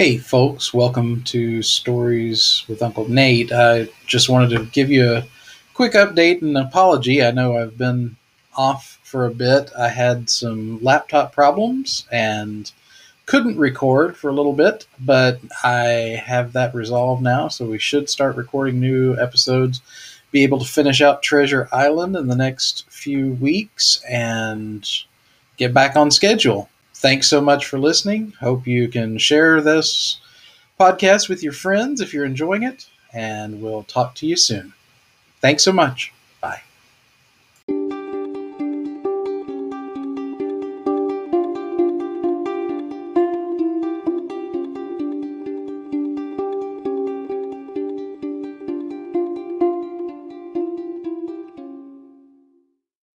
Hey, folks, welcome to Stories with Uncle Nate. I just wanted to give you a quick update and apology. I know I've been off for a bit. I had some laptop problems and couldn't record for a little bit, but I have that resolved now, so we should start recording new episodes. Be able to finish out Treasure Island in the next few weeks and get back on schedule thanks so much for listening. Hope you can share this podcast with your friends if you're enjoying it, and we'll talk to you soon. Thanks so much.